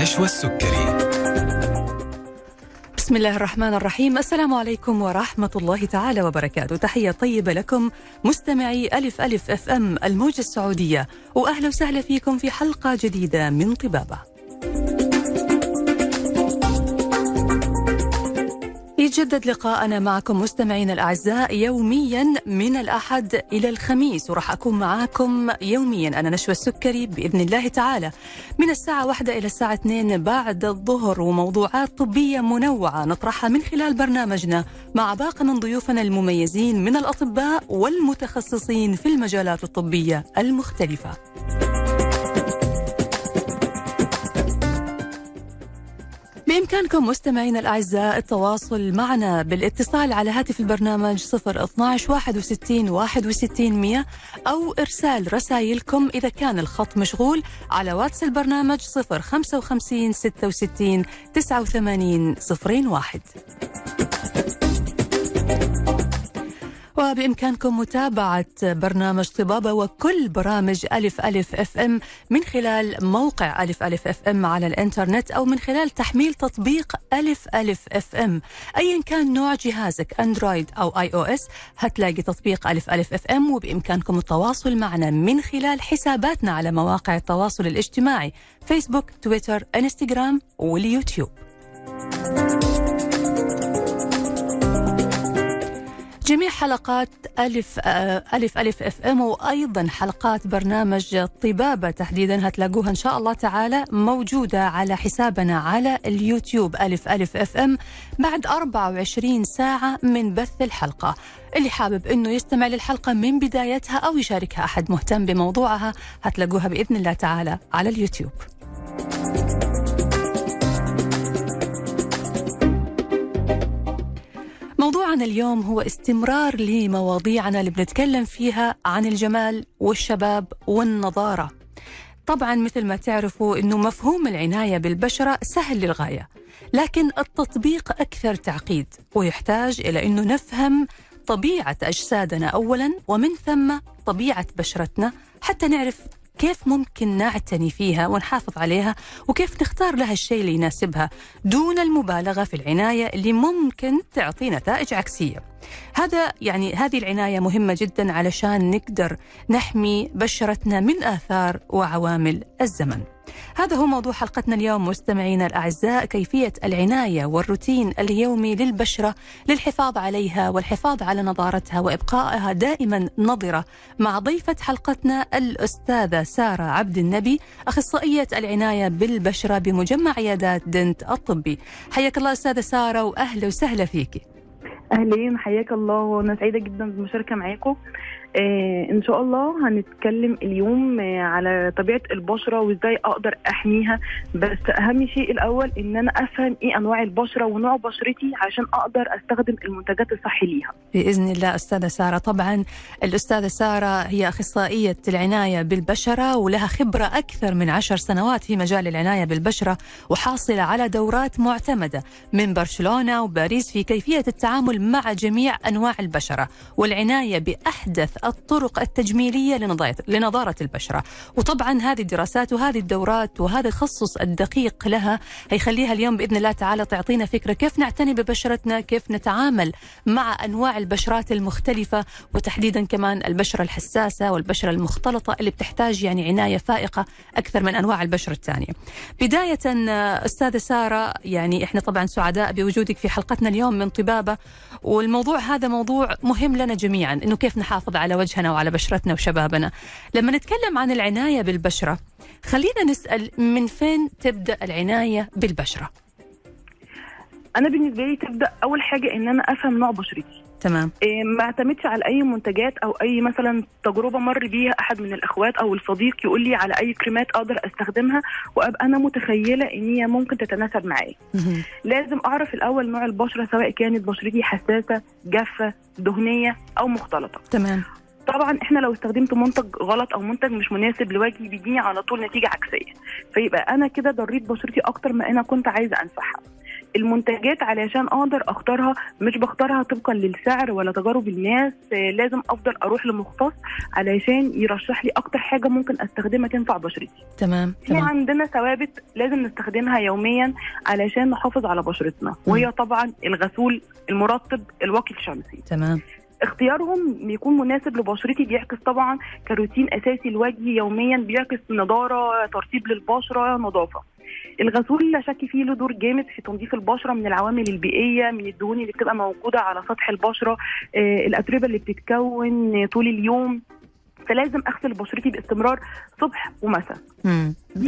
نشوى السكري. بسم الله الرحمن الرحيم. السلام عليكم ورحمة الله تعالى وبركاته. تحية طيبة لكم مستمعي ألف ألف أف أم الموجة السعودية. وأهلا وسهلا فيكم في حلقة جديدة من طبابة. يتجدد لقاءنا معكم مستمعينا الأعزاء يوميا من الأحد إلى الخميس وراح أكون معاكم يوميا. أنا نشوى السكري بإذن الله تعالى. من الساعة واحدة إلى الساعة اثنين بعد الظهر وموضوعات طبية منوعة نطرحها من خلال برنامجنا مع باقي من ضيوفنا المميزين من الأطباء والمتخصصين في المجالات الطبية المختلفة. بإمكانكم مستمعينا الأعزاء التواصل معنا بالاتصال على هاتف البرنامج 012 61 61 100 أو إرسال رسائلكم إذا كان الخط مشغول على واتس البرنامج 055 66 89 01 وبإمكانكم متابعة برنامج طبابة وكل برامج ألف ألف أف إم من خلال موقع ألف ألف أف إم على الإنترنت أو من خلال تحميل تطبيق ألف ألف أف إم. أيا كان نوع جهازك Android أو iOS هتلاقي تطبيق ألف ألف أف إم وبإمكانكم التواصل معنا من خلال حساباتنا على مواقع التواصل الاجتماعي فيسبوك تويتر إنستغرام واليوتيوب. جميع حلقات ألف ألف ألف إف إم وأيضا حلقات برنامج طبابة تحديدا هتلاقوها إن شاء الله تعالى موجودة على حسابنا على اليوتيوب. ألف ألف إف إم. بعد 24 ساعة من بث الحلقة. اللي حابب أنه يستمع للحلقة من بدايتها أو يشاركها أحد مهتم بموضوعها هتلاقوها بإذن الله تعالى على اليوتيوب. موضوعنا اليوم هو استمرار لمواضيعنا اللي بنتكلم فيها عن الجمال والشباب والنضاره. طبعا مثل ما تعرفوا إنه مفهوم العناية بالبشرة سهل للغاية، لكن التطبيق أكثر تعقيد ويحتاج إلى إنه نفهم طبيعة أجسادنا اولا ومن ثم طبيعة بشرتنا حتى نعرف كيف ممكن نعتني فيها ونحافظ عليها وكيف نختار لها الشيء اللي يناسبها دون المبالغة في العناية اللي ممكن تعطي نتائج عكسية. هذا يعني هذه العناية مهمة جدا علشان نقدر نحمي بشرتنا من آثار وعوامل الزمن. هذا هو موضوع حلقتنا اليوم مستمعينا الأعزاء كيفية العناية والروتين اليومي للبشرة للحفاظ عليها والحفاظ على نضارتها وإبقائها دائما نضرة مع ضيفة حلقتنا الأستاذة سارة عبد النبي أخصائية العناية بالبشرة بمجمع عيادات دنت الطبي. حياك الله أستاذة سارة وأهلا وسهلا فيكي أهلين حياك الله وأنا سعيدة جدا بالمشاركه معاكم. إن شاء الله هنتكلم اليوم آه على طبيعة البشرة وإزاي أقدر أحميها. بس أهم شيء الأول إن أنا أفهم إيه أنواع البشرة ونوع بشرتي عشان أقدر أستخدم المنتجات الصح ليها. بإذن الله أستاذة سارة. طبعا الأستاذة سارة هي أخصائية العناية بالبشرة ولها خبرة أكثر من عشر سنوات في مجال العناية بالبشرة وحاصلة على دورات معتمدة من برشلونة وباريس في كيفية التعامل مع جميع أنواع البشرة. والعناية بأحدث الطرق التجميلية لنضارة البشرة. وطبعا هذه الدراسات وهذه الدورات وهذا التخصص الدقيق لها هيخليها اليوم بإذن الله تعالى تعطينا فكرة كيف نعتني ببشرتنا كيف نتعامل مع أنواع البشرات المختلفة وتحديدا كمان البشرة الحساسة والبشرة المختلطة اللي بتحتاج يعني عناية فائقة أكثر من أنواع البشرة الثانية. بداية أستاذة سارة يعني إحنا طبعا سعداء بوجودك في حلقتنا اليوم من طبابة والموضوع هذا موضوع مهم لنا جميعا إنه كيف نحافظ على وجهنا وعلى بشرتنا وشبابنا. لما نتكلم عن العناية بالبشرة خلينا نسأل من فين تبدأ العناية بالبشرة؟ أنا بالنسبة لي تبدأ أول حاجة إن أنا أفهم نوع بشرتي. تمام. إيه ما اعتمدش على أي منتجات أو أي مثلا تجربة مر بيها أحد من الأخوات أو الصديق يقول لي على أي كريمات أقدر أستخدمها وأبقى أنا متخيلة إن هي ممكن تتناسب معايا. لازم أعرف الأول نوع البشرة سواء كانت بشرتي حساسة جافة دهنية أو مختلطة. تمام. طبعا إحنا لو استخدمت منتج غلط أو منتج مش مناسب لوجهي بيديني على طول نتيجة عكسية. فيبقى أنا كده ضريت بشرتي أكتر ما أنا كنت عايزة انفعها المنتجات علشان أقدر أختارها مش بختارها طبقا للسعر ولا تجارب الناس لازم أفضل أروح لمختص علشان يرشح لي أكتر حاجة ممكن أستخدمها تنفع بشرتي. تمام في تمام. عندنا ثوابت لازم نستخدمها يوميا علشان نحافظ على بشرتنا وهي طبعا الغسول المرطب الواقي الشمسي تمام. اختيارهم بيكون مناسب لبشرتي بيعكس طبعا كروتين أساسي لوجهي يوميا بيعكس نضارة ترطيب للبشرة نظافة. الغسول لا شك فيه له دور جامد في تنظيف البشرة من العوامل البيئية من الدهون اللي بتبقى موجودة على سطح البشرة آه، الأتربة اللي بتتكون طول اليوم. فلازم أغسل بشرتي باستمرار صبح ومساء.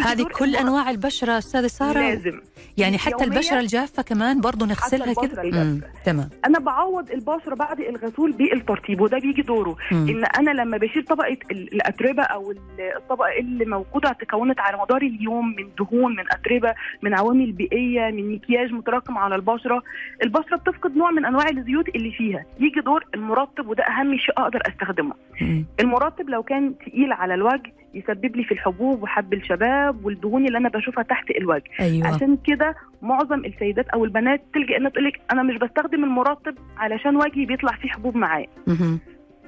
هذه كل. أنواع البشرة أستاذة سارة لازم يعني حتى. البشرة الجافة كمان برضه نغسلها كده. تمام أنا بعوض البشرة بعد الغسول بالترطيب وده بيجي دوره مم. إن أنا لما بشيل طبقة ال- الأتربة أو ال- الطبقة اللي موجودة تكونت على مدار اليوم من دهون من أتربة من عوامل بيئية من مكياج متراكم على البشرة البشرة بتفقد نوع من أنواع الزيوت اللي فيها يجي دور المرطب وده أهم شيء أقدر أستخدمه مم. المرطب لو كان تقيل على الوجه يسبب لي في الحبوب وحب الشباب والدهون اللي أنا بشوفها تحت الوجه. أيوه. عشان كده معظم السيدات أو البنات تلجأ إنها تقول لك أنا مش بستخدم المرطب علشان وجهي بيطلع فيه حبوب معاه.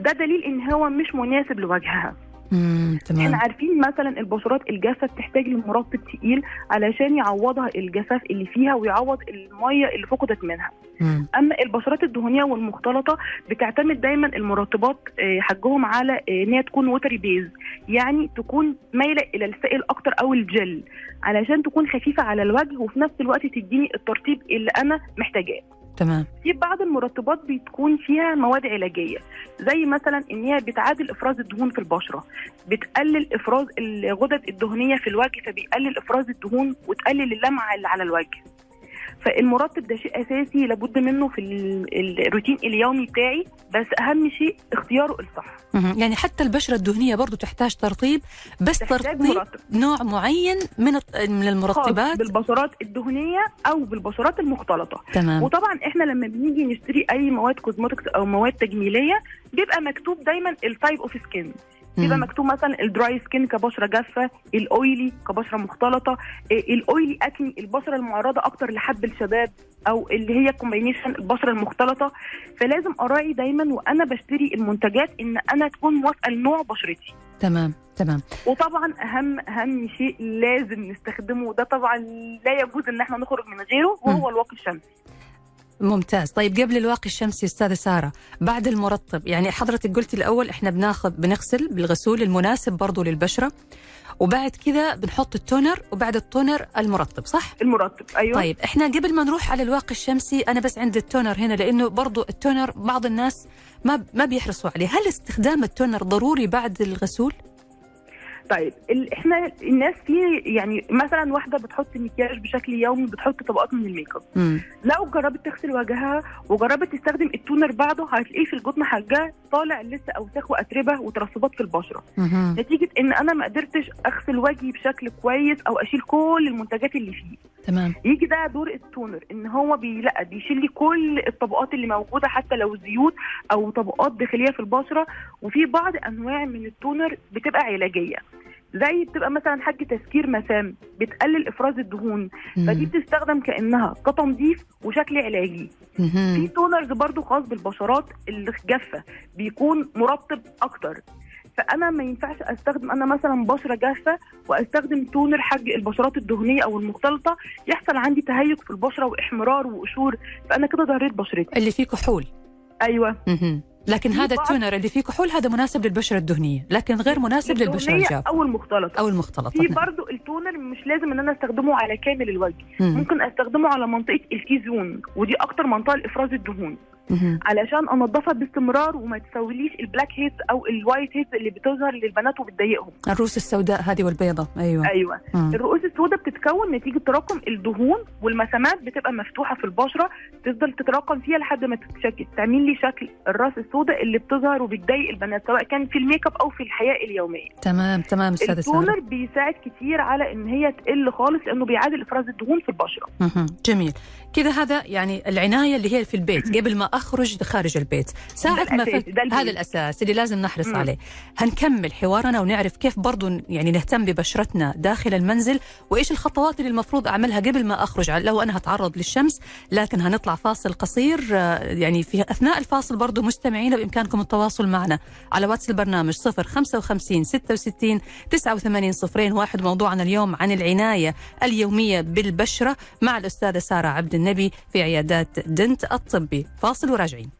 ده دليل إن هو مش مناسب لوجهها. مم. إحنا تمام عارفين مثلا البشرات الجافة بتحتاج لمرطب تقيل علشان يعوضها الجفاف اللي فيها ويعوض المية اللي فقدت منها مم. أما البشرات الدهنية والمختلطة بتعتمد دايما المرطبات آه، حقهم على آه، إن هي تكون watery base يعني تكون مايلة إلى السائل أكتر أو الجل علشان تكون خفيفة على الوجه وفي نفس الوقت تديني الترطيب اللي أنا محتاجاه تمام. في بعض المرطبات بتكون فيها مواد علاجية زي مثلا إن هي بتعادل إفراز الدهون في البشرة بتقلل إفراز الغدد الدهنية في الوجه فبيقلل إفراز الدهون وتقلل اللمعة اللي على الوجه. فالمرطب ده شيء أساسي لابد منه في ال- الروتين اليومي بتاعي بس أهم شيء اختياره الصح. يعني حتى البشرة الدهنية برضه تحتاج ترطيب بس ترطيب مرطب. نوع معين من من المرطبات. بالبشرات الدهنية أو بالبشرات المختلطة. تمام. وطبعا إحنا لما بنيجي نشتري أي مواد cosmetics أو مواد تجميلية بيبقى مكتوب دايما ال type of skin بيبقى. مكتوب مثلا ال dry skin كبشرة جافة ال oily كبشرة مختلطة إيه، الاويلي أكني البشرة المعرضة أكتر لحب الشباب أو اللي هي كومبينيشن البشرة المختلطة. فلازم أراعي دايما وأنا بشتري المنتجات إن أنا تكون موافقه لنوع بشرتي. تمام تمام. وطبعا أهم أهم شيء لازم نستخدمه وده طبعا لا يجوز إن إحنا نخرج من غيره وهو الواقي الشمسي ممتاز. طيب قبل الواقي الشمسي أستاذة سارة بعد المرطب يعني حضرتك قلتي الأول إحنا بناخذ بنغسل بالغسول المناسب برضه للبشرة وبعد كذا بنحط ال toner وبعد ال toner المرطب صح؟ المرطب أيوه. طيب إحنا قبل ما نروح على الواقي الشمسي أنا بس عندي ال toner هنا لأنه برضو التونر بعض الناس ما ما بيحرصوا عليه. هل استخدام ال toner ضروري بعد الغسول؟ طيب إحنا الناس في يعني مثلا واحدة بتحط مكياج بشكل يومي بتحط طبقات من ال make up مم. لو جربت تغسل وجهها وجربت تستخدم ال toner بعده هتلاقيه في القطن حاجة طالع لسه أوساخ وأتربة وترسبات في البشرة. مهم. نتيجة إن أنا ما قدرتش أغسل وجهي بشكل كويس أو أشيل كل المنتجات اللي فيه. تمام. يجي ده دور ال toner إن هو لأ بيشيل لي كل الطبقات اللي موجودة حتى لو زيوت أو طبقات داخلية في البشرة. وفي بعض أنواع من ال toner بتبقى علاجية. زي بتبقى مثلا حاجة تسكير مسام بتقلل إفراز الدهون. فدي. بتستخدم كأنها كتنظيف وشكل علاجي. في. toners برضو خاص بالبشرات الجافه بيكون مرطب أكتر. فأنا ما ينفعش أستخدم أنا مثلا بشرة جافة وأستخدم toner حق البشرات الدهنية أو المختلطة يحصل عندي تهيج في البشرة وإحمرار وقشور. فأنا كده ضريت بشرتي. اللي فيه كحول. أيوه. لكن هذا ال toner اللي فيه كحول هذا مناسب للبشرة الدهنية لكن غير مناسب للبشرة الجافه أو المختلطة أو المختلطة في نعم. برضو ال toner مش لازم إن أنا أستخدمه على كامل الوجه مم. ممكن أستخدمه على منطقة ال T zone ودي أكتر منطقة لإفراز الدهون. علشان انضفها باستمرار وما تسويليش ال black heads أو ال white heads اللي بتظهر للبنات وبتضايقهم. الروس السوداء هذه والبيضة. أيوه. أيوه. مم. الرؤوس السوداء بتتكون نتيجة تراكم الدهون والمسامات بتبقى مفتوحة في البشرة تفضل تتراكم فيها لحد ما تتشكل. تعمل لي شكل الراس السوداء اللي بتظهر وبتضايق البنات سواء كان في ال make up أو في الحياة اليومية. تمام تمام أستاذة ال toner بيساعد كتير على إن هي تقل خالص لأنه بيعادل إفراز الدهون في البشرة. مهم. جميل. كذا هذا يعني العناية اللي هي في البيت. قبل ما أخرج خارج البيت. ساعه ما. هذا الأساس اللي لازم نحرص مم. عليه. هنكمل حوارنا ونعرف كيف برضو يعني نهتم ببشرتنا داخل المنزل وإيش الخطوات اللي المفروض أعملها قبل ما أخرج. لو أنا هتعرض للشمس لكن هنطلع فاصل قصير آه، يعني في أثناء الفاصل برضو مستمعينا بإمكانكم التواصل معنا. على واتس البرنامج 055 66 89 صفرين واحد موضوعنا اليوم عن العناية اليومية بالبشرة مع الأستاذة سارة عبد النبي في عيادات دنت الطبي. فاصل وراجعين.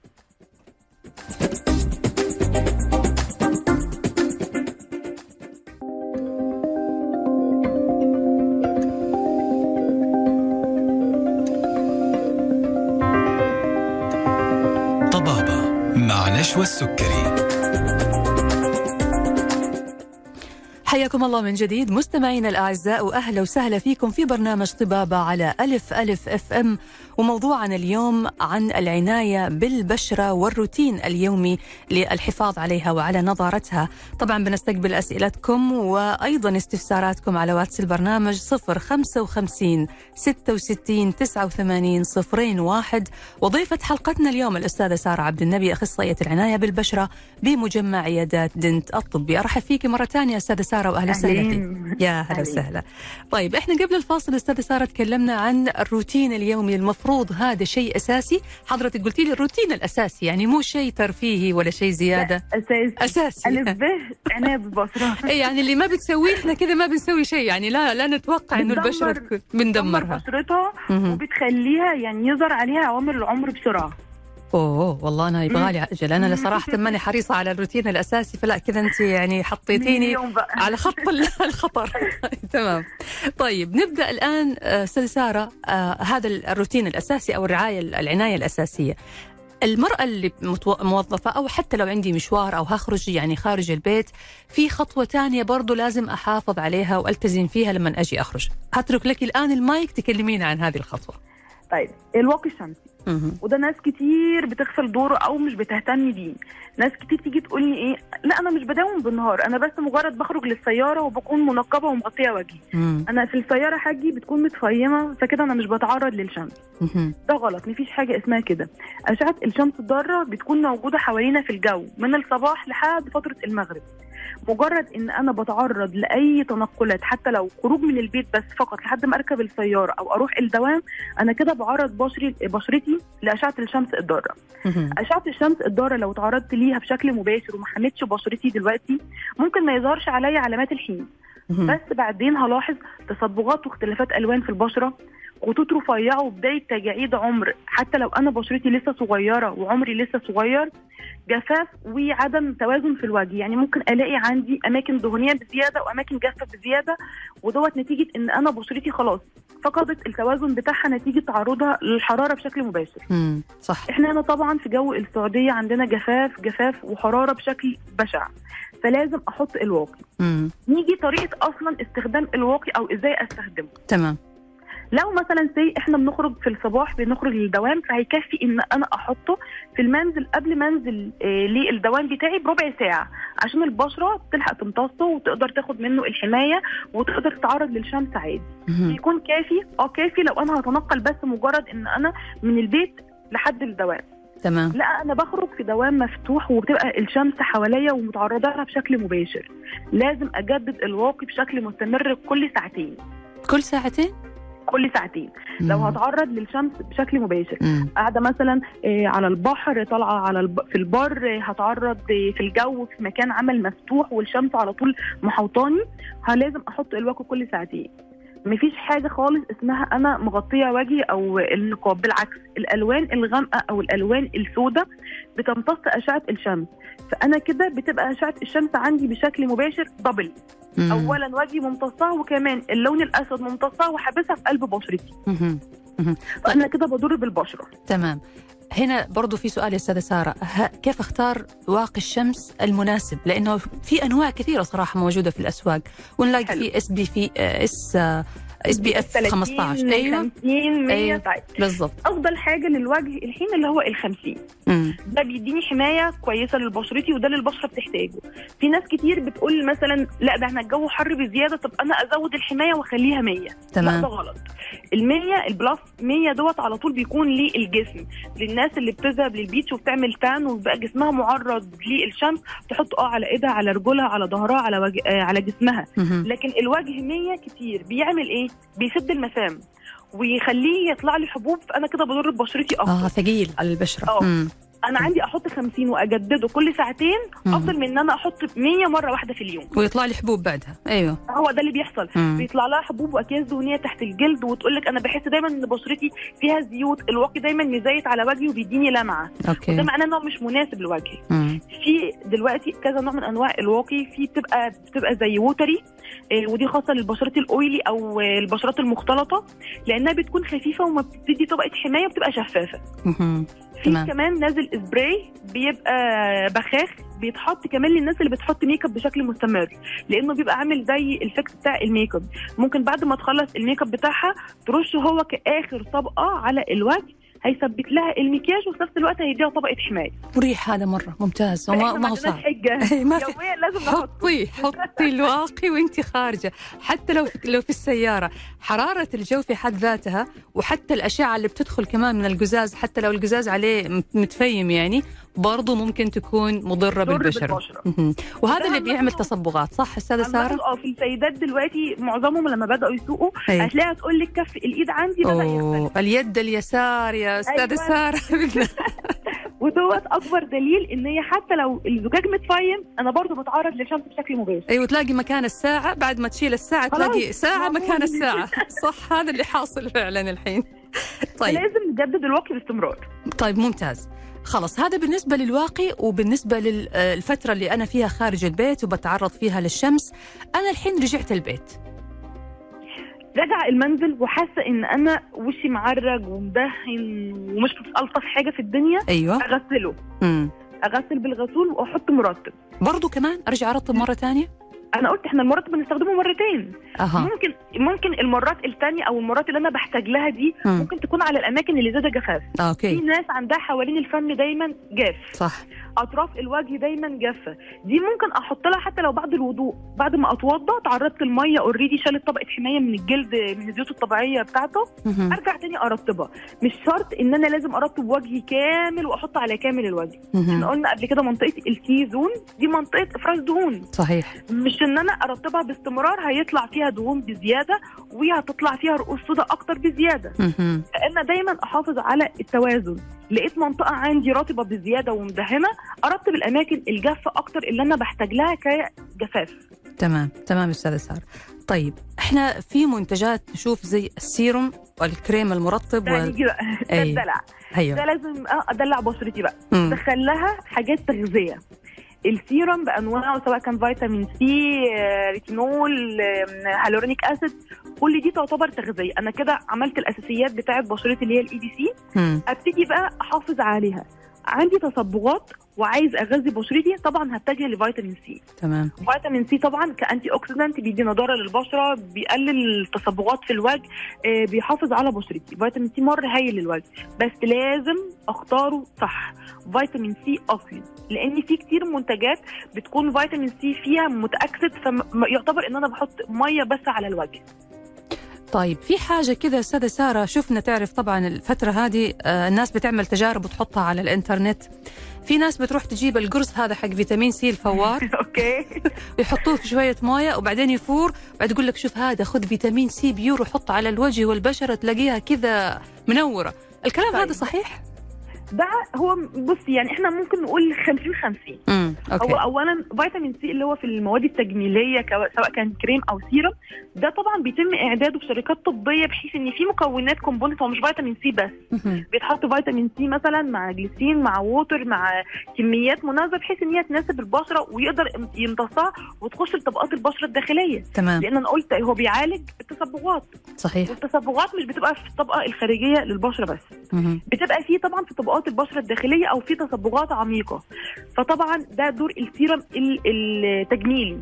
طبابة مع نشوى السكري. حياكم الله من جديد. مستمعينا الأعزاء وأهلا وسهلا فيكم في برنامج طبابة على ألف ألف أف أم. وموضوعنا اليوم عن العناية بالبشرة والروتين اليومي للحفاظ عليها وعلى نضارتها طبعا بنستقبل أسئلتكم وأيضا استفساراتكم على واتس البرنامج 055 66 89 صفرين واحد. وضيفة حلقتنا اليوم الأستاذة سارة عبد النبي أخصائية العناية بالبشرة بمجمع عيادات دنت الطبي. أرحب فيك مرة ثانية أستاذة سارة وأهلا وسهلا فيك. يا هلا. وسهلا. طيب إحنا قبل الفاصل أستاذة سارة تكلمنا عن الروتين اليومي المفروض هذا شيء أساسي. حضرتك قلتي لي الروتين الأساسي يعني مو شيء ترفيهي ولا شيء زيادة. اساسي أساسي. ألف ب عنايه بالبصره اي يعني اللي ما بتسويه إحنا كده ما بنسوي شيء. يعني لا لا نتوقع إنه البشره بندمرها. بشرتها. وبتخليها يعني يظهر عليها عوامل العمر بسرعة. أوه والله أنا يبغى لي أجل. أنا صراحة ماني حريصة على الروتين الأساسي فلا كذا أنت يعني حطيتيني على خط ال- الخطر. تمام. طيب نبدأ الآن آه، أستاذ ساره آه، هذا الروتين الأساسي أو الرعاية العناية الأساسية. المرأة اللي موظفة أو حتى لو عندي مشوار أو هخرج يعني خارج البيت في خطوة تانية برضو لازم أحافظ عليها وألتزم فيها لما أجي أخرج. هترك لك الآن المايك تكلمينا عن هذه الخطوة. طيب الواقي الشمسي. وده ناس كتير بتغفل دوره أو مش بتهتم بيه. ناس كتير تيجي تقول لي إيه لا أنا مش بداوم بالنهار. أنا بس مجرد بخرج للسيارة وبكون منقبة ومغطية وجهي. أنا في السيارة حاجي بتكون متفيمة فكده أنا مش بتعرض للشمس. ده غلط مفيش حاجة اسمها كده. أشعة الشمس الضارة بتكون موجودة حوالينا في الجو من الصباح لحد فترة المغرب. مجرد إن أنا بتعرض لأي تنقلات حتى لو خروج من البيت بس فقط لحد ما أركب السيارة أو أروح الدوام أنا كده بعرض بشري بشرتي لأشعة الشمس الضارة. أشعة الشمس الضارة لو تعرضت ليها بشكل مباشر وما حميتش بشرتي دلوقتي ممكن ما يظهرش عليا علامات الحين. بس بعدين هلاحظ تصبغات واختلافات ألوان في البشرة خطوط رفيعه وبدايه تجاعيد عمر. حتى لو أنا بشرتي لسه صغيرة وعمري لسه صغير جفاف وعدم توازن في الوجه. يعني ممكن ألاقي عندي أماكن دهنية بزيادة وأماكن جافة بزيادة ودوت نتيجة إن أنا بشرتي خلاص فقدت التوازن بتاعها نتيجة تعرضها للحرارة بشكل مباشر. مم. صح. إحنا هنا طبعا في جو السعودية عندنا جفاف جفاف وحرارة بشكل بشع. فلازم أحط الواقي. مم. نيجي طريقة أصلا استخدام الواقي أو إزاي أستخدمه. تمام. لو مثلا سي إحنا بنخرج في الصباح بنخرج للدوام فهيكفي إن أنا أحطه في المنزل قبل ما انزل آه للدوام بتاعي بربع ساعة عشان البشرة تلحق تمتصه وتقدر تاخد منه الحماية وتقدر تتعرض للشمس عادي. يكون كافي؟ آه كافي لو أنا هتنقل بس مجرد إن أنا من البيت لحد الدوام. تمام. لا أنا بخرج في دوام مفتوح وبتبقى الشمس حواليا ومتعرضة لها بشكل مباشر. لازم أجدد الواقي بشكل مستمر كل ساعتين. كل ساعتين؟ كل ساعتين لو مم. هتعرض للشمس بشكل مباشر مم. قاعدة مثلا آه، على البحر طالعة على الب... في البر هتعرض في الجو في مكان عمل مفتوح والشمس على طول محوطاني لازم أحط الواقي كل ساعتين مفيش حاجة خالص اسمها أنا مغطية وجهي أو النقاب بالعكس الألوان الغامقة أو الألوان السوداء بتمتص أشعة الشمس. فأنا كده بتبقى أشعة الشمس عندي بشكل مباشر دبل. اولا وجهي ممتصاه وكمان اللون الأسود ممتصاه وحابسها في قلب بشرتي. فأنا كده بضر بالبشرة. تمام. هنا برضو في سؤال يا أستاذة سارة. كيف أختار واقي الشمس المناسب؟ لأنه في أنواع كثيرة صراحة موجودة في الأسواق. ونلاقي. في SP في S SPF 15 أيوه. 50 100 أيوة. طيب. بالضبط أفضل حاجة للوجه الحين اللي هو ال 50 مم. ده بيديني حماية كويسة لبشرتي وده اللي البشرة بتحتاجه. في ناس كتير بتقول مثلا لا ده إحنا الجو حر بزيادة طب أنا أزود الحماية وأخليها 100 لا ده تمام غلط. ال 100 البلس 100 دوت على طول بيكون للجسم للناس اللي بتذهب للبيتش وبتعمل تان وبقى جسمها معرض للشمس تحط آه على إيدها على رجلها على ظهرها على وج... آه على جسمها. لكن الوجه 100 كتير. بيعمل إيه؟ بيسد المسام ويخليه يطلع لي حبوب. فانا كده بضر ببشرتي أكتر آه ثقيل على البشره آه. مم. أنا عندي أحط 50 وأجدده كل ساعتين مم. أفضل من إن أنا أحط 100 مرة واحدة في اليوم ويطلع لي حبوب بعدها أيوه هو ده اللي بيحصل مم. بيطلع لها حبوب وأكياس دهنية تحت الجلد وتقول لك أنا بحس دايما إن بشرتي فيها زيوت الواقي دايما مزيت على وجهي وبيديني لمعة ده okay معناه انه مش مناسب لوجهي مم. في دلوقتي كذا نوع من أنواع الواقي في بتبقى بتبقى زي watery آه، ودي خاصة للبشرات ال oily أو البشرات المختلطة لأنها بتكون خفيفة وما بتدي طبقة حماية وبتبقى شفافة مهم. في. كمان نازل سبراي بيبقى بخاخ بيتحط كمان للناس اللي بتحط ميك اب بشكل مستمر لأنه بيبقى عامل زي ال fix بتاع الميك اب ممكن بعد ما تخلص الميك اب بتاعها ترشه هو كآخر طبقة على الوجه هيثبت لها المكياج وفي نفس الوقت هيديها طبقة حماية. مريح هذا مرة ممتاز وما ما هو صعب حجة. ما في. يوميا لازم حطي حطي الواقي وانت خارجة. حتى لو لو في السيارة حرارة الجو في حد ذاتها وحتى الأشعة اللي بتدخل كمان من القزاز حتى لو القزاز عليه مت- متفيم يعني برضو ممكن تكون مضرة بالبشرة بالبشرة. وهذا اللي بيعمل تصبغات صح أستاذة سارة آه في السيدات دلوقتي معظمهم لما بدأوا يسوقوا أي. هتلاقيها تقول لك كف الإيد عندي بدأ يختلف. اليد اليسار يا أستاذة أيوة. سارة ودوت أكبر دليل إن هي حتى لو الزجاج متفيم أنا برضو بتعرض للشمس بشكل مباشر أيوه تلاقي مكان الساعة بعد ما تشيل الساعة تلاقي ساعة. مكان الساعة صح هذا اللي حاصل فعلا الحين طيب فلازم نجدد الواقي باستمرار طيب ممتاز خلاص هذا بالنسبة للواقي وبالنسبة للفترة اللي أنا فيها خارج البيت وبتعرض فيها للشمس أنا الحين رجعت البيت. راجعه المنزل وحاسة إن أنا وشي معرج ومدهن ومش الطف حاجة في الدنيا أيوة. أغسله. مم. أغسل بالغسول وأحط مرطب. برضو كمان أرجع أرطب مرة ثانية أنا قلت إحنا المرطب بنستخدمه مرتين. أها. ممكن ممكن المرات الثانية أو المرات اللي أنا بحتاج لها دي مم. ممكن تكون على الأماكن اللي زاد جفاف في okay. ناس عندها حوالين الفم دايما جاف. صح. أطراف الوجه دايما جافة. دي ممكن أحط لها حتى لو بعد الوضوء. بعد ما أتوضى تعرضت الميه already شالت طبقة حماية من الجلد من الزيوت الطبيعية بتاعته. أرجع تاني أرطبها. مش شرط إن أنا لازم أرطب وجهي كامل وأحط على كامل الوجه. إحنا. قلنا قبل كده منطقة ال T-zone دي منطقة افراز دهون. صحيح. مش إن أنا أرطبها باستمرار هيطلع فيها دهون بزيادة وهتطلع فيها رؤوس سوداء أكتر بزيادة. فانا دايما أحافظ على التوازن. لقيت منطقة عندي رطبة بزيادة ومدهنة ارطب الاماكن الجافة أكتر اللي أنا بحتاج لها كجفاف. تمام تمام أستاذة سارة. طيب إحنا في منتجات نشوف زي السيروم والكريم المرطب ده وال... بقى ده. الدلع ده أيوه لازم آه، أدلع بشرتي بقى. مم. دخل لها حاجات تغذية. السيرم بأنواعه سواء كان فيتامين C آه، ريتينول آه، hyaluronic acid كل دي تعتبر تغذية. أنا كده عملت الأساسيات بتاعه بشرتي اللي هي ال ABC. أبتدي بقى أحافظ عليها. عندي تصبغات وعايز أغذي بشرتي طبعا هتجه لفيتامين C. تمام. فيتامين C طبعا ك antioxidant بيدي نضارة للبشرة بيقلل التصبغات في الوجه آه، بيحافظ على بشرتي. فيتامين C مر هايل للوجه بس لازم أختاره صح. فيتامين C أصلي لأن في كتير منتجات بتكون فيتامين C فيها متأكسد فيعتبر إن أنا بحط مية بس على الوجه. طيب في حاجة كذا أستاذة سارة شفنا تعرف طبعا الفترة هذه آه، الناس بتعمل تجارب وتحطها على الإنترنت. في ناس بتروح تجيب القرص هذا حق فيتامين C الفوار. okay. يحطوه في شوية موية وبعدين يفور. بعد يقول لك شوف هذا خذ فيتامين C pure وحطه على الوجه والبشرة تلاقيها كذا منورة. الكلام طيب. هذا صحيح؟ ده هو بصي يعني إحنا ممكن نقول 50 50 امم هو okay اولا فيتامين C اللي هو في المواد التجميلية سواء كان كريم أو سيرم ده طبعا بيتم إعداده في شركات طبية بحيث إن في مكونات component هو مش فيتامين C بس. بيتحط فيتامين C مثلا مع جليسين مع water مع كميات مناسبة بحيث إن هي تناسب البشرة ويقدر يمتصها وتخش لطبقات البشرة الداخلية. تمام. لأن أنا قلت هو بيعالج التصبغات. صحيح. والتصبغات مش بتبقى في الطبقة الخارجية للبشرة بس. بتبقى فيه طبعا في طبقات البشرة الداخلية أو في تصبغات عميقة. فطبعا ده دور السيرم ال- التجميلي.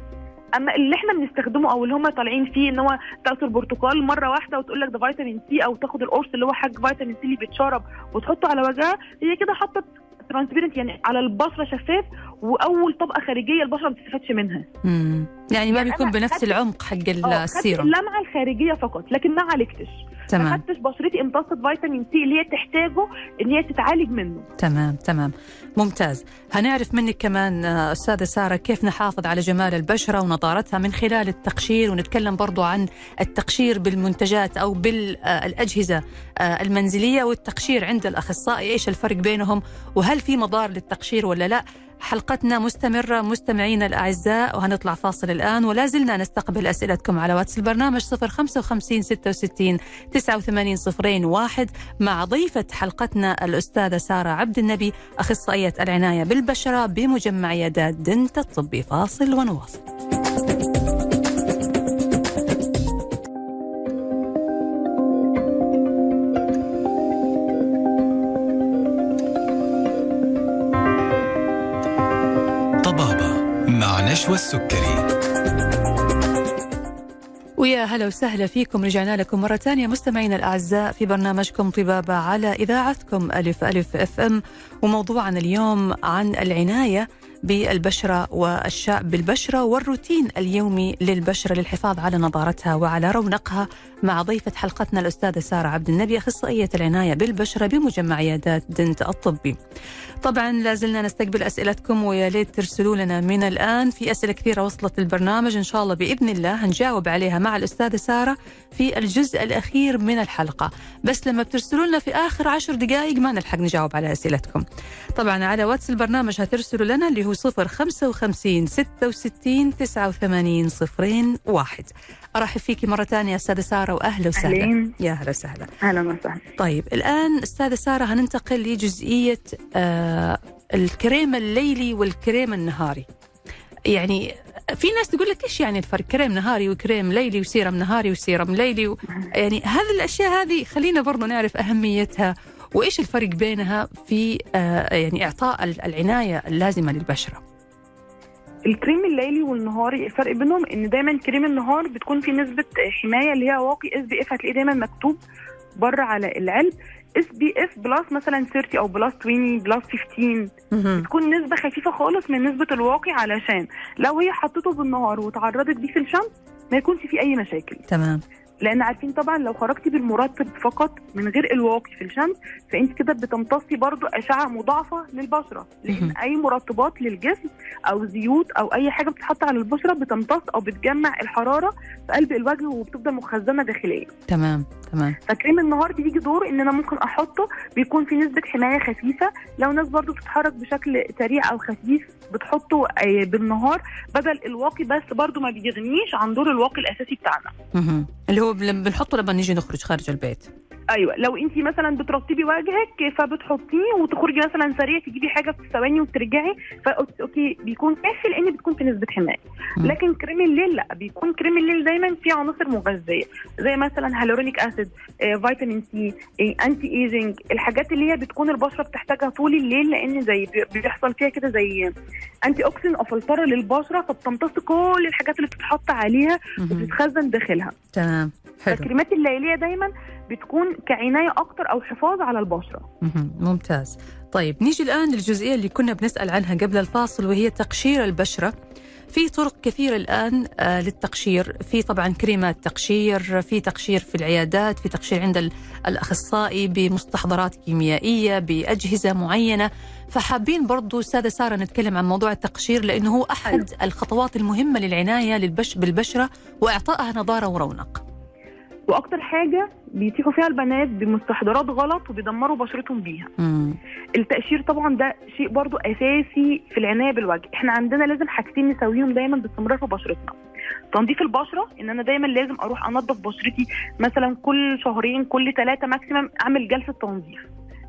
أما اللي إحنا بنستخدمه أو اللي هم طالعين فيه إن هو تاخد البرتقال مرة واحدة وتقول لك ده فيتامين C أو تاخد القرص اللي هو حاج فيتامين C اللي بيتشرب وتحطه على وجهها هي كده حطت transparent يعني على البشرة شفاف وأول طبقة خارجية البشرة ما بتستفادش منها. مم. يعني ما يعني بيكون بنفس العمق حق خدت السيرم. اللمعة الخارجية فقط لكن ما عالجتش. ما تمام خدتش بشرتي امتصت فيتامين C اللي هي تحتاجه إن هي تتعالج منه. تمام تمام. ممتاز. هنعرف منك كمان آه، أستاذة سارة كيف نحافظ على جمال البشرة ونضارتها من خلال التقشير ونتكلم برضو عن التقشير بالمنتجات أو بالأجهزة المنزلية والتقشير عند الأخصائي. إيش الفرق بينهم؟ وهل في مضار للتقشير ولا لا؟ حلقتنا مستمرة. مستمعينا الأعزاء وهنطلع فاصل الآن ولا زلنا نستقبل أسئلتكم على واتس البرنامج 055 66 89 صفرين واحد مع ضيفة حلقتنا الأستاذة سارة عبد النبي أخصائية العناية بالبشرة بمجمع عيادات دنت الطبي. فاصل ونواصل. مع نشوى السكري. ويا هلا وسهلا فيكم. رجعنا لكم مرة ثانية مستمعينا الأعزاء في برنامجكم طبابة على إذاعتكم ألف ألف FM. وموضوعنا اليوم عن العناية بالبشرة والعناية بالبشرة والروتين اليومي للبشرة للحفاظ على نضارتها وعلى رونقها مع ضيفة حلقتنا الأستاذة سارة عبد النبي أخصائية العناية بالبشرة بمجمع عيادات دنت الطبي. طبعا لازلنا نستقبل أسئلتكم ويا ليت ترسلوا لنا من الآن في أسئلة كثيرة وصلت البرنامج. إن شاء الله بإذن الله هنجاوب عليها مع الأستاذة سارة في الجزء الأخير من الحلقة. بس لما بترسلوا لنا في آخر عشر دقائق ما نلحق نجاوب على أسئلتكم. طبعا على واتس البرنامج هترسلوا لنا اللي هو صفر خمسة وخمسين ستة وستين تسعة وثمانين صفرين واحد. أرحب فيكي مرة ثانية أستاذة سارة وأهلا وسهلا. أهلين. يا هلا وسهلا. أهلا وسهلا. طيب الآن أستاذة سارة هننتقل لجزئية آه الكريم الليلي والكريم النهاري. يعني في ناس تقول لك إيش يعني الفرق؟ كريم نهاري وكريم ليلي وسيرم نهاري وسيرم ليلي و... يعني هذه الأشياء هذه خلينا برضو نعرف أهميتها وإيش الفرق بينها في آه يعني إعطاء ال- العناية اللازمة للبشرة؟ الكريم الليلي والنهاري الفرق بينهم إن دايما كريم النهار بتكون في نسبة حماية اللي هي واقي SPF هتلاقيه دايما مكتوب بره على العلب. SPF plus مثلا 30 أو plus 20 plus 15 مهم. بتكون نسبة خفيفة خالص من نسبة الواقي علشان لو هي حطته بالنهار وتعرضت بيه في الشمس ما يكونش فيه أي مشاكل. تمام. لأن عارفين طبعا لو خرجتي بالمرطب فقط من غير الواقي في الشمس فأنت كده بتمتصي برضو أشعة مضاعفة للبشرة. لأن أي مرطبات للجسم أو زيوت أو أي حاجة بتتحط على البشرة بتمتص أو بتجمع الحرارة في قلب الوجه وبتفضل مخزنة داخليا. تمام تمام. فكريم النهار بيجي دور إن أنا ممكن أحطه بيكون في نسبة حماية خفيفة. لو ناس برضو بتتحرك بشكل سريع أو خفيف بتحطه آه، بالنهار بدل الواقي بس برضو ما بيغنيش عن دور الواقي الأساسي بتاعنا. اللي هو بن- بنحطه لما نيجي نخرج خارج البيت أيوه لو انت مثلا بترطبي وجهك فبتحطيه وتخرجي مثلا سريع تجيبي حاجة في ثواني وترجعي okay بيكون كافي لأن بتكون في نسبة حماية. لكن كريم الليل لأ بيكون كريم الليل دايما فيه عناصر مغذية زي مثلا hyaluronic acid آه، فيتامين C آه، anti-aging الحاجات اللي هي بتكون البشرة بتحتاجها طول الليل لأن زي بي- بيحصل فيها كده زي anti-toxin أو فلترة للبشرة فبتمتص كل الحاجات اللي بتتحط عليها. وبتتخزن داخلها تمام حلو فالكريمات الليلية دايما بتكون كعناية أكتر أو حفاظ على البشرة. ممتاز. طيب نيجي الآن للجزئية اللي كنا بنسأل عنها قبل الفاصل وهي تقشير البشرة. في طرق كثيرة الآن آه، للتقشير. في طبعا كريمات تقشير في تقشير في العيادات في تقشير عند ال- الأخصائي بمستحضرات كيميائية بأجهزة معينة. فحابين برضو أستاذة سارة نتكلم عن موضوع التقشير لأنه هو أحد الخطوات المهمة للعناية بالبشرة وإعطائها نضارة ورونق. وأكتر حاجة بيتيحوا فيها البنات بمستحضرات غلط وبيدمروا بشرتهم بيها. مم. التقشير طبعا ده شيء برضو أساسي في العناية بالوجه. إحنا عندنا لازم حاجتين نسويهم دايما باستمرار في بشرتنا. تنظيف البشرة إن أنا دايما لازم أروح أنظف بشرتي مثلا كل شهرين كل ثلاثة ماكسيمم أعمل جلسة تنظيف.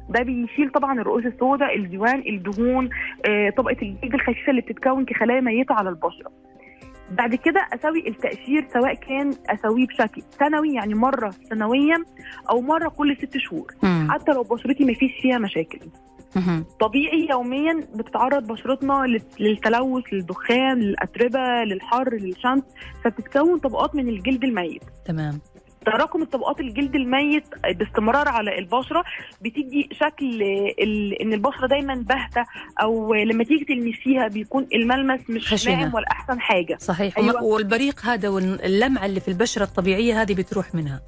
ده بيشيل طبعا الرؤوس السوداء الديوان الدهون آه، طبقة الجلد الخفيفة اللي بتتكون كخلايا ميتة على البشرة. بعد كده أسوي التقشير سواء كان اسويه بشكل سنوي يعني مرة سنويا أو مرة كل ست شهور مم. حتى لو بشرتي ما فيش فيها مشاكل مهم. طبيعي يوميا بتتعرض بشرتنا لل- للتلوث للدخان للأتربة للحر للشمس فبتتكون طبقات من الجلد الميت تمام تراكم الطبقات الجلد الميت باستمرار على البشرة بتدي شكل ال- إن البشرة دايما باهتة أو لما تيجي تلمسيها بيكون الملمس مش خشن. ناعم ولا أحسن حاجة صحيح أيوة. أيوة. والبريق هذا واللمعة اللي في البشرة الطبيعية هذه بتروح منها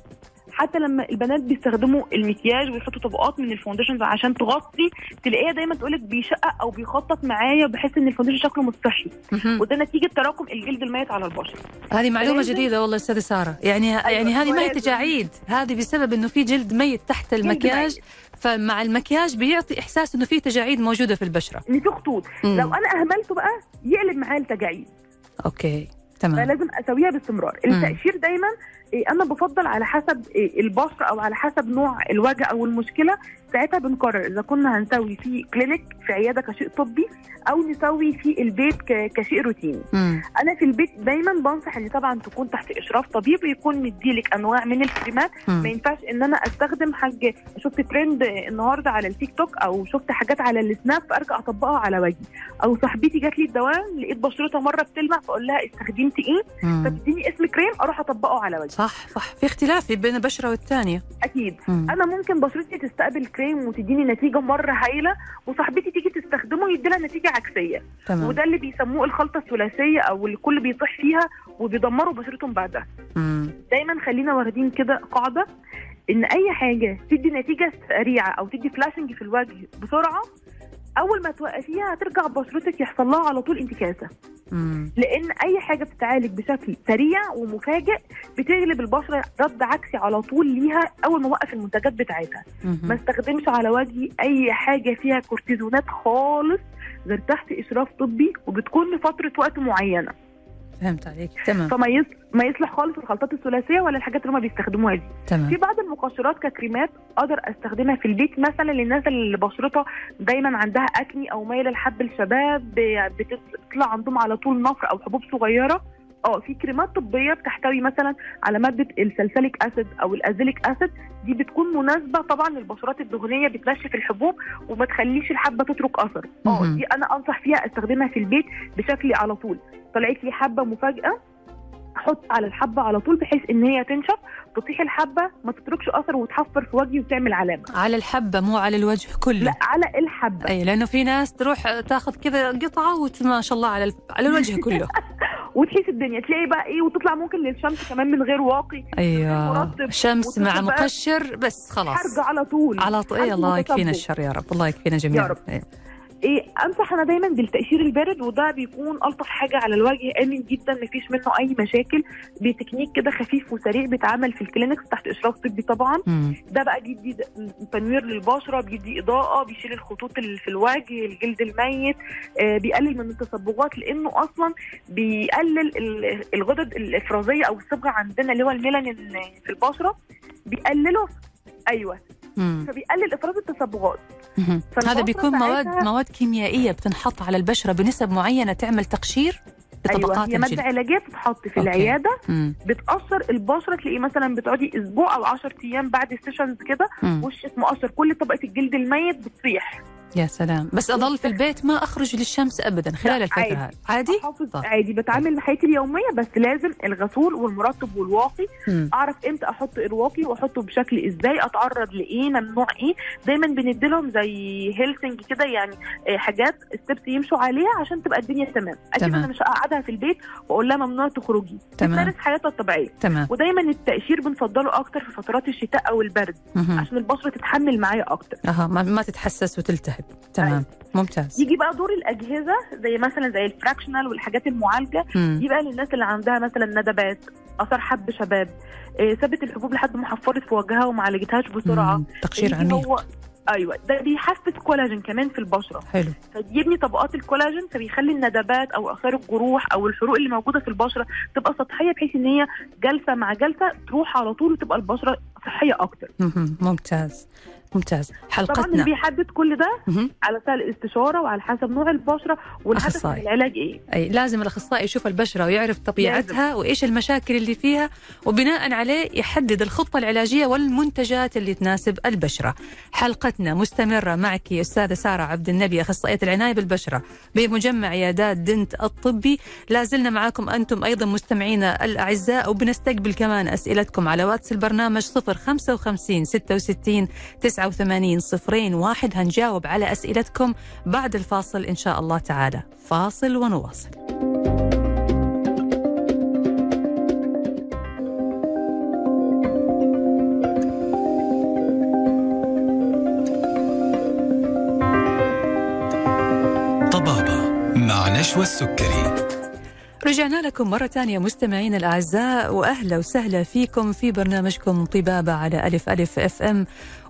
حتى لما البنات بيستخدموا المكياج ويحطوا طبقات من ال foundations عشان تغطي تلاقيها دايما تقولك بيشقق أو بيخطط معايا وبحس إن ال foundation شكله مهم. وده نتيجة تراكم الجلد الميت على البشره هذه معلومة جديدة والله أستاذة سارة. يعني يعني هذه ما هي. تجاعيد. هذه بسبب إنه في جلد ميت تحت المكياج. فمع المكياج بيعطي إحساس إنه في تجاعيد موجودة في البشرة. ان في خطوط. لو أنا أهملته بقى يقلب معايا التجاعيد. okay تمام. فلازم أسويها باستمرار. التقشير دايما أنا بفضل على حسب إيه، البشره أو على حسب نوع الوجه أو المشكلة ساعتها بنقرر إذا كنا هنسوي في clinic في عيادة كشيء طبي أو نسوي في البيت كشيء روتيني. مم. أنا في البيت دايما بنصح إن طبعا تكون تحت إشراف طبيب ويكون مديلك أنواع من الكريمات. ما. ينفعش إن أنا أستخدم حاجة. شفت ترند النهارده على التيك توك أو شفت حاجات على السناب فارجع أطبقها على وجهي. أو صاحبتي جات لي الدواء لقيت بشرتها مرة بتلمع فأقول لها استخدمتي إيه؟ مم. فتديني اسم كريم أروح أطبقه على وجهي. صح صح. في اختلاف بين البشرة والثانيه أكيد. مم. أنا ممكن بشرتي تستقبل كريم وتديني نتيجة مرة هايلة وصاحبتي تيجي تستخدمه يدي لها نتيجة عكسية. تمام. وده اللي بيسموه الخلطة الثلاثية أو اللي الكل بيطيح فيها وبيدمروا بشرتهم بعدها. مم. دايما خلينا واخدين كده قاعدة إن أي حاجة تدي نتيجة سريعة أو تدي فلاشنج في الوجه بسرعة أول ما توقفيها هترجع بشرتك يحصل لها على طول انتكاسة. لأن أي حاجة بتتعالج بشكل سريع ومفاجئ بتغلب البشرة رد عكسي على طول ليها أول ما اوقف المنتجات بتاعتها ما. استخدمش على وجهي أي حاجة فيها كورتيزونات خالص غير تحت إشراف طبي وبتكون لفترة وقت معينة فهمت عليك. تمام. فما يص... ما يصلح خالص الخلطات الثلاثية ولا الحاجات اللي هم بيستخدموها دي. في تمام بعض المقشرات ككريمات أقدر أستخدمها في البيت مثلا للناس اللي بشرتها دايما عندها أكني أو مايلة لحب الشباب بتطلع عندهم على طول نفر أو حبوب صغيرة. آه في كريمات طبية بتحتوي مثلا على مادة السلسليك أسيد أو الأزيليك أسيد. دي بتكون مناسبة طبعا للبشرات الدهنية بتنشف الحبوب وما تخليش الحبة تترك أثر. آه. دي أنا أنصح فيها أستخدمها في البيت بشكل على طول. طلعت لي حبة مفاجأة أحط على الحبة على طول بحيث إن هي تنشف تطيح الحبة ما تتركش أثر وتحفر في وجهي وتعمل علامة. على الحبة مو على الوجه كله. لا على الحبة. أي لأنه في ناس تروح تاخذ كذا قطعة وت- ما شاء الله على على الوجه كله. وتحيس الدنيا. تلاقي بقى إيه وتطلع ممكن للشمس كمان من غير واقي أيوه. شمس مع مقشر بس خلاص. حرجه على طول. على طول. حرج الله يكفينا. الشر يا رب. الله يكفينا جميعا. يا رب. إيه. إيه أنصح أنا دايما بالتقشير البارد وده بيكون ألطف حاجة على الوجه. امن جدا مفيش منه أي مشاكل. بتكنيك كده خفيف وسريع بيتعمل في ال clinics تحت إشراف طبي طبعا. مم. ده بقى بيدي تنوير للبشرة بيدي إضاءة بيشيل الخطوط اللي في الوجه الجلد الميت آه بيقلل من التصبغات لأنه أصلا بيقلل ال- الغدد الإفرازية أو الصبغة عندنا اللي هو الميلانين في البشرة بيقلله. أيوه. مم. فبيقلل افراز التصبغات. هذا بيكون مواد مواد كيميائية بتنحط على البشرة بنسب معينة تعمل تقشير لطبقات هي مادة علاجية بتتحط في okay. العيادة. مم. بتقشر البشرة تلاقي مثلا بتقعدي أسبوع أو 10 أيام بعد ال sessions كده. وشك مقشر. كل طبقة الجلد الميت بتطيح يا سلام. بس اضل في البيت ما أخرج للشمس ابدا خلال لا، الفترة عادي. هذه. عادي؟ أحافظ. طيب. عادي. بتعامل حياتي اليومية بس لازم الغسول والمرطب والواقي. مم. أعرف إمتى أحط الواقي وأحطه بشكل إزاي أتعرض لإيه ممنوع إيه. دايما بنديلهم زي health thing كده يعني آه، حاجات steps يمشوا عليها عشان تبقى الدنيا تمام. أكيد. أنا مش هقعدها في البيت وأقول لها ممنوع تخرجي. تمام. تمارس حياتها الطبيعية. تمام. ودايما التقشير بنفضله أكتر في فترات الشتاء أو البرد مهم. عشان البشره تتحمل معايا أكتر. أها. ما, ما تتحسس وتلتهب. تمام. ممتاز. يجي بقى دور الأجهزة زي مثلا زي ال fractional والحاجات المعالجة. مم. دي بقى للناس اللي عندها مثلا ندبات آثار حب شباب إيه، الحبوب لحد ما حفرت في وجهها وما عالجتهاش بسرعة. مم. تقشير عميق. هو أيوه ده بيحفز كولاجين كمان في البشرة. حلو. فبيبني طبقات الكولاجين فبيخلي الندبات أو آثار الجروح أو الحروق اللي موجودة في البشرة تبقى سطحية بحيث إن هي جلسة مع جلسة تروح على طول وتبقى البشرة صحية أكتر. مهم. ممتاز. ممتاز طبعا حلقتنا بيحدد كل ده مهم. على سبيل الاستشارة وعلى حسب نوع البشرة والهدف من. العلاج إيه. أي لازم الأخصائي يشوف البشرة ويعرف طبيعتها وإيش المشاكل اللي فيها وبناء عليه يحدد الخطة العلاجية والمنتجات اللي تناسب البشرة. حلقتنا مستمرة معك أستاذة سارة عبد النبي أخصائية العناية بالبشرة بمجمع عيادات دنت الطبي. لازلنا معاكم أنتم أيضا مستمعينا الأعزاء وبنستقبل كمان أسئلتكم على واتس البرنامج 055 66 89 صفرين واحد. هنجاوب على أسئلتكم بعد الفاصل إن شاء الله تعالى. فاصل ونواصل. طبابة مع نشوى السكري. رجعنا لكم مرة ثانية مستمعين الأعزاء وأهلا وسهلا فيكم في برنامجكم طبابة على ألف ألف FM.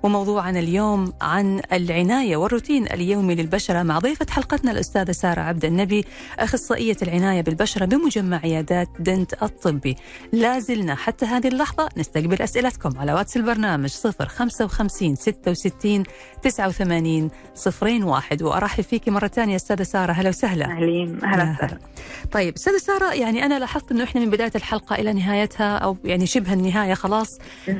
وموضوعنا اليوم عن العناية والروتين اليومي للبشرة مع ضيفة حلقتنا الأستاذة سارة عبد النبي أخصائية العناية بالبشرة بمجمع عيادات دنت الطبي. لازلنا حتى هذه اللحظة نستقبل أسئلتكم على واتس البرنامج 055 66 89 صفرين واحد. وأرحب فيك مرة ثانية أستاذة سارة. هلا وسهلا. أهلين. أهلا وسهلا. طيب أستاذة سارة يعني أنا لاحظت أنه إحنا من بداية الحلقة إلى نهايتها أو يعني شبه النهاية خلاص.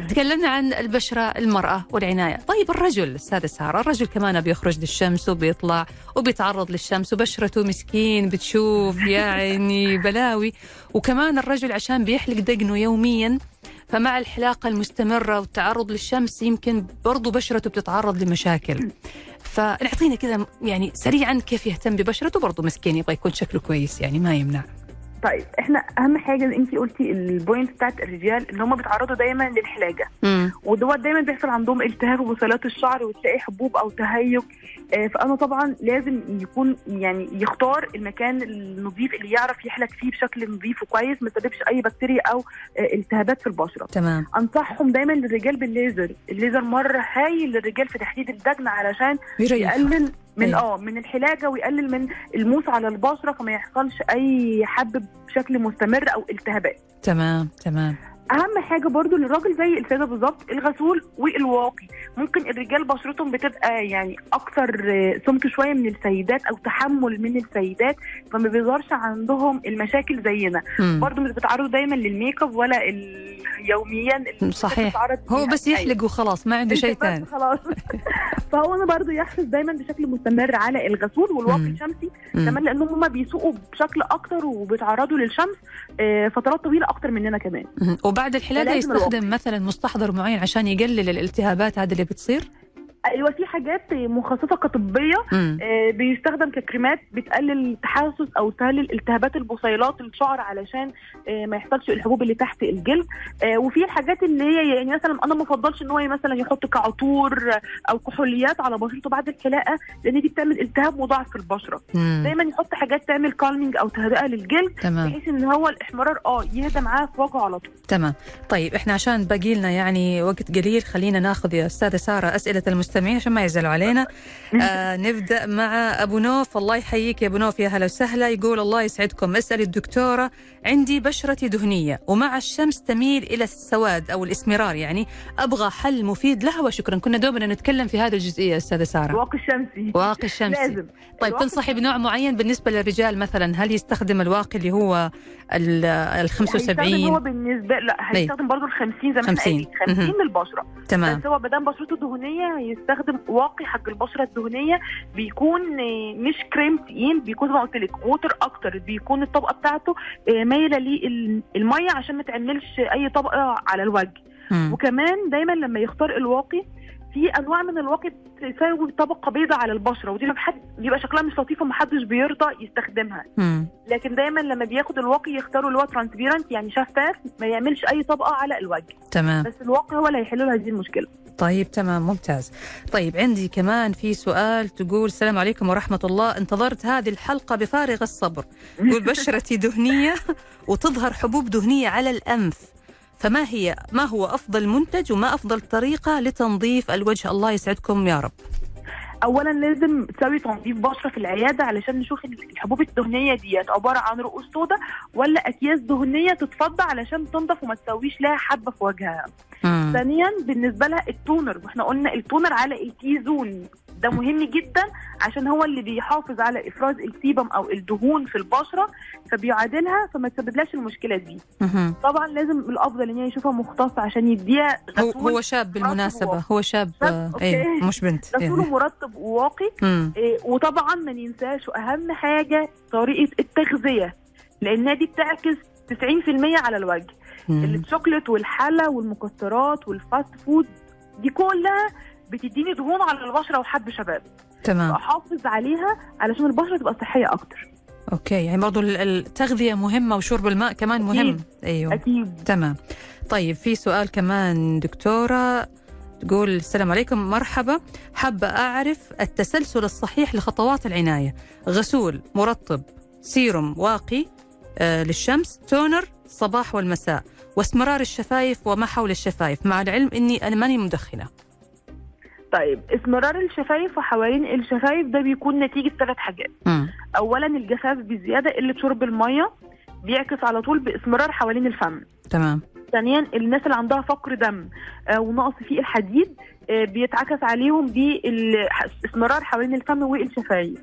تكلمنا عن البشرة المرأة والعناية. طيب الرجل أستاذة سارة الرجل كمان بيخرج للشمس وبيطلع وبيتعرض للشمس وبشرته مسكين بتشوف يعني بلاوي. وكمان الرجل عشان بيحلق دقنه يوميا فمع الحلاقة المستمرة والتعرض للشمس يمكن برضو بشرته بتتعرض لمشاكل. فنعطينا كذا يعني سريعا كيف يهتم ببشرته برضو مسكين يبغى يكون شكله كويس يعني ما يمنع. طيب إحنا أهم حاجة انت قلتي البوينت بتاعت الرجال إن هم بيتعرضوا دايما للحلاجة. ودوت دايما بيحصل عندهم التهاب وبصيلات الشعر وتلاقي حبوب أو تهيج. آه، فأنا طبعا لازم يكون يعني يختار المكان النظيف اللي يعرف يحلق فيه بشكل نظيف وكويس ما يسببش أي بكتيريا أو آه، التهابات في البشرة. تمام. أنصحهم دايما للرجال بالليزر. الليزر مرة هايل للرجال في تحديد الدجن علشان يقلل من أيوة. آه من الحلاجة ويقلل من الموس على البشرة فما يحصلش أي حب بشكل مستمر أو التهابات تمام تمام أهم حاجة برضو للراجل زي الساده بالظبط الغسول والواقي ممكن الرجال بشرتهم بتبقى يعني أكثر سمك شوية من السيدات أو تحمل من السيدات فما بيظهرش عندهم المشاكل زينا مم. برضو مش بيتعرضوا دايما للميك أب ولا يوميا صحيح. هو. بس أيوة. يحلق وخلاص ما عنده شيء ثاني خلاص فهو أنا برضو يحرص دايما بشكل مستمر على الغسول والواقي. الشمسي. كمان لأنهم هم بيسوقوا بشكل أكتر وبيتعرضوا للشمس فترات طويلة أكتر مننا كمان. وبعد الحلاقة فلازم يستخدم مثلا مستحضر معين عشان يقلل الالتهابات هذه اللي بتصير؟ أيوه في حاجات مخصصة كطبية. آه، بيستخدم ككريمات بتقلل التحسس أو تقلل التهابات البصيلات الشعر علشان آه، ما يحصلش الحبوب اللي تحت الجلد. آه، وفي الحاجات اللي هي يعني مثلا أنا ما أفضلش إن هو مثلا يحط كعطور أو كحوليات على بشرته بعد الحلاقه لأن دي بتعمل التهاب مضاعف في البشرة. مم. دايما يحط حاجات تعمل كالمينج أو تهدئة للجلد تمام. بحيث إن هو الاحمرار آه يهدى معاه في وجهه على طول. تمام. طيب إحنا عشان باقي لنا يعني وقت قليل خلينا ناخذ يا أستاذة سارة أسئلة المستمعين. عشان ما يزعلوا علينا. آه نبدأ مع أبو نوف. الله يحييك يا أبو نوف. يا هلا وسهلا. يقول الله يسعدكم. أسأل الدكتورة عندي بشرتي دهنية ومع الشمس تميل إلى السواد أو الإسمرار يعني أبغى حل مفيد لها وشكرا. كنا دوبنا نتكلم في هذه الجزئية أستاذة سارة. الواقي الشمسي. واقي الشمسي. لازم. طيب تنصحي بنوع معين بالنسبة للرجال مثلا؟ هل يستخدم الواقي اللي هو ال ال هيستخدم هو 75 بالنسبة لا هيستخدم برضه ال 50 زي ما إحنا 50. قايلين 50 مهم. للبشره تمام. بس هو ما دام بشرته دهنية هيستخدم واقي حق البشرة الدهنية بيكون آه، مش كريم تقيل بيكون زي ما قلت لك ووتر أكتر بيكون الطبقة بتاعته آه، مايلة للمية عشان ما تعملش أي طبقة على الوجه. وكمان دايما لما يختار الواقي في أنواع من الواقي بتساوي طبقة بيضاء على البشرة ودي بحد بيبقى شكلها مش لطيفه محدش بيرضى يستخدمها. مم. لكن دايما لما بياخد الواقي يختاروا اللي هو ترانسبيرنت يعني شفاف ما يعملش أي طبقة على الوجه. تمام. بس الواقي هو اللي هيحل له هذه المشكلة. طيب تمام ممتاز. طيب عندي كمان في سؤال تقول السلام عليكم ورحمة الله. انتظرت هذه الحلقة بفارغ الصبر. تقول بشرتي دهنية وتظهر حبوب دهنية على الأنف. فما هي ما هو أفضل منتج وما أفضل طريقة لتنظيف الوجه؟ الله يسعدكم يا رب. اولا لازم تسوي تنظيف بشرة في العيادة علشان نشوف الحبوب الدهنية ديت عبارة عن رؤوس سوداء ولا أكياس دهنية تتفضى علشان تنضف وما تسويش لها حبة في وجهها. ثانيا بالنسبة لها ال toner وإحنا قلنا ال toner على ال T-zone ده مهم جدا عشان هو اللي بيحافظ على إفراز ال sebum أو الدهون في البشرة فبيعادلها فما تسببلاش المشكلة دي. طبعا لازم الأفضل إن هي يشوفها مختص عشان يديها هو هو شاب بالمناسبة وواقي. هو شاب شاب، آه،. إيه مش بنت غسول إيه. مرطب وواقي. إيه، وطبعا ما ننساش واهم حاجة طريقة التغذية لأنها دي بتعكس 90% على الوجه. الشوكليت والحلا والمكسرات وال fast food دي كلها بتديني دهون على البشرة وحب شباب. تمام. فأحافظ عليها علشان البشرة تبقى صحية أكتر. okay يعني برضو ال- التغذية مهمة وشرب الماء كمان مهم. أكيد. أيوه. أكيد. تمام. طيب في سؤال كمان دكتورة تقول السلام عليكم مرحبا. حابة أعرف التسلسل الصحيح لخطوات العناية. غسول مرطب سيروم واقي آه للشمس toner صباح والمساء واسمرار الشفايف وما حول الشفايف. مع العلم أني أنا ماني مدخنة. طيب اسمرار الشفايف وحوالين الشفايف ده بيكون نتيجة ثلاث حاجات. مم. اولا الجفاف بزيادة قله شرب المية بيعكس على طول باسمرار حوالين الفم. تمام. ثانيا الناس اللي عندها فقر دم آه، ونقص في الحديد آه، بيتعكس عليهم بالاسمرار حوالين الفم والشفايف.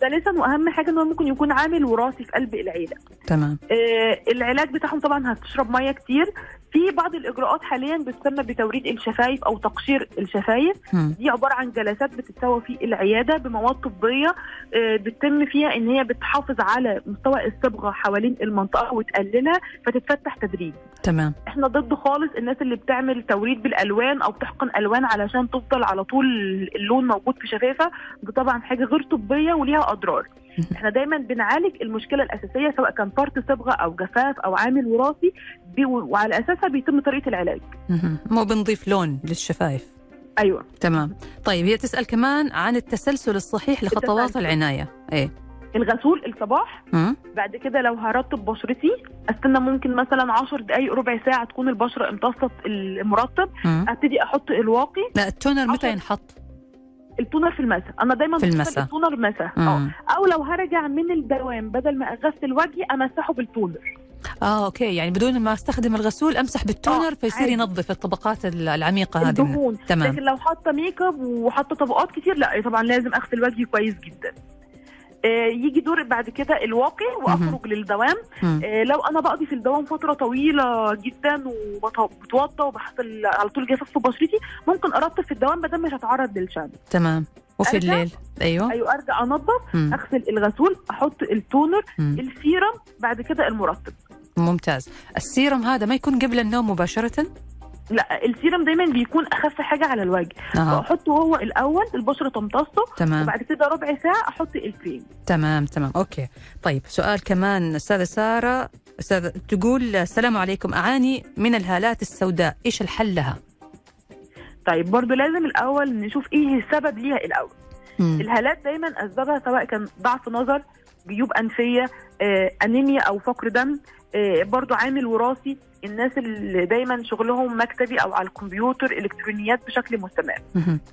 ثالثا وأهم حاجة إن هو ممكن يكون عامل وراثي في قلب العيلة. تمام. آه، العلاج بتاعهم طبعا هتشرب مية كتير في بعض الإجراءات حاليا بتسمى بتوريد الشفايف أو تقشير الشفايف. دي عبارة عن جلسات بتتسوى في العيادة بمواد طبية آه، بتتم فيها إن هي بتحافظ على مستوى الصبغة حوالين المنطقة وتقللها فتتفتح تدريجي تمام إحنا ضد خالص الناس اللي بتعمل توريد بالألوان أو بتحقن ألوان علشان تفضل على طول اللون موجود في شفافها دي طبعا حاجة غير طبية وليها أضرار. إحنا دايما بنعالج المشكلة الأساسية سواء كان فرط صبغة أو جفاف أو عامل وراثي وعلى أساسها بيتم طريقة العلاج. مو بنضيف لون للشفايف. أيوه. تمام. طيب هي تسأل كمان عن التسلسل الصحيح لخطوات. العناية. إيه. الغسول الصباح. بعد كده لو هرطب بشرتي أستنى ممكن مثلا 10 دقائق ربع ساعة تكون البشرة امتصت المرطب. أبتدي أحط الواقي. لا ال toner متى ينحط؟ ال toner في المساء أنا دايما في المساء. ال toner مساء آه. أو لو هرجع من الدوام بدل ما أغسل وجهي أمسحه بال toner. آه okay. يعني بدون ما أستخدم الغسول أمسح بال toner آه، فيصير. ينظف الطبقات ال- العميقة هذه. الدهون. تمام. لكن لو حاطة ميك اب وحاطة طبقات كتير لا طبعا لازم أغسل وجهي كويس جدا. يجي دور بعد كده الواقي وأخرج للدوام. آه، لو أنا بقضي في الدوام فترة طويلة جدا وبتوضى وبحصل على طول جفاف في بشرتي ممكن أرطب في الدوام بدل مش هتعرض للشمس تمام. وفي؟ الليل. أيوه. أيوه أرجع انضف مم. أغسل الغسول أحط ال toner مم. السيرم بعد كده المرطب. ممتاز. السيرم هذا ما يكون قبل النوم مباشرة؟ لا السيرم دايما بيكون أخف حاجة على الوجه. فأحطه هو الأول البشرة تمتصه تمام. وبعد كده ربع ساعة أحط الكريم. تمام تمام. okay. طيب سؤال كمان أستاذة سارة. أستاذة تقول السلام عليكم. أعاني من الهالات السوداء. إيش الحل لها؟ طيب برضو لازم الأول نشوف إيه السبب ليها الأول. مم. الهالات دايما أسبابها سواء كان ضعف نظر جيوب أنفية آه، أنيميا أو فقر دم برضو عامل وراثي الناس اللي دايما شغلهم مكتبي أو على الكمبيوتر إلكترونيات بشكل مستمر.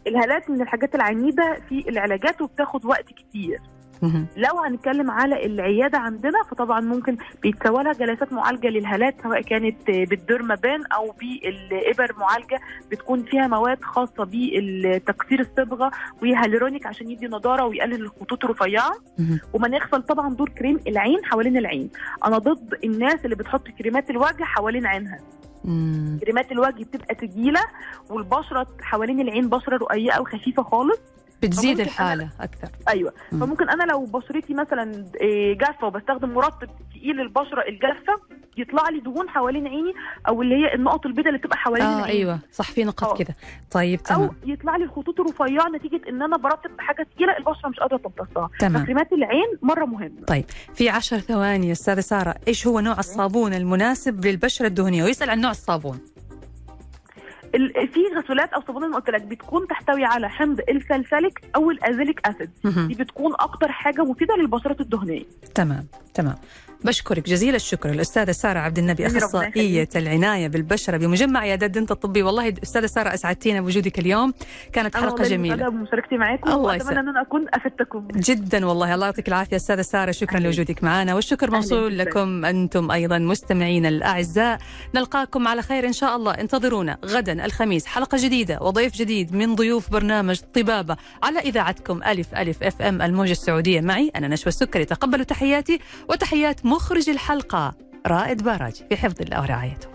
الهالات من الحاجات العنيدة في العلاجات وبتاخد وقت كتير. لو هنتكلم على العيادة عندنا فطبعا ممكن بيتسوى لها جلسات معالجة للهالات سواء كانت بالديرمابان أو بالإبر معالجة بتكون فيها مواد خاصة بتكسير الصبغة وهاليرونيك عشان يدي نضارة ويقلل الخطوط الرفيعة. وما نغفل طبعا دور كريم العين حوالين العين. أنا ضد الناس اللي بتحط كريمات الوجه حوالين عينها. كريمات الوجه بتبقى تقيلة والبشرة حوالين العين بشرة رقيقة وخفيفة خالص. بتزيد الحالة أكثر. أيوه. مم. فممكن أنا لو بشرتي مثلا إيه، جافة وبستخدم مرطب تقيل البشره الجافة يطلع لي دهون حوالين عيني أو اللي هي النقط البيضاء اللي بتبقى حوالين آه العين أيوه. صح في نقط آه. كذا طيب أو تمام. يطلع لي الخطوط الرفيعة نتيجة إن أنا برطب بحاجة تقيلة البشرة مش قادرة تمتصها. تمام. فكريمات العين مرة مهمة. في عشر ثواني أستاذة سارة إيش هو نوع الصابون المناسب للبشرة الدهنية؟ ويسأل عن نوع الصابون. ال- في غسولات أو صابون قلت لك بتكون تحتوي على حمض السلسلك أو الازيليك أسيد. دي بتكون أكتر حاجة مفيدة للبشرات الدهنية. تمام تمام. بشكرك جزيل الشكر الأستاذة سارة عبد النبي أخصائية. العناية بالبشرة بمجمع عيادات دنت الطبي. والله أستاذة سارة أسعدتينا بوجودك اليوم. كانت أنا حلقة جميلة. بمشاركتي معاكم الله وأتمنى يسعدك. أن أنا أكون أفدتكم. جدا والله. الله يعطيك العافية أستاذة سارة. شكرا أهلاً. لوجودك معنا. والشكر موصول. لكم أنتم أيضا مستمعينا الأعزاء. نلقاكم على خير إن شاء الله. انتظرونا غدا الخميس. حلقة جديدة وضيف جديد من ضيوف برنامج طبابة على إذاعتكم ألف ألف FM الموجة السعودية. معي أنا نشوى السكري. تقبلوا تحياتي وتحيات مخرج الحلقة رائد باراج في حفظ الله ورعايته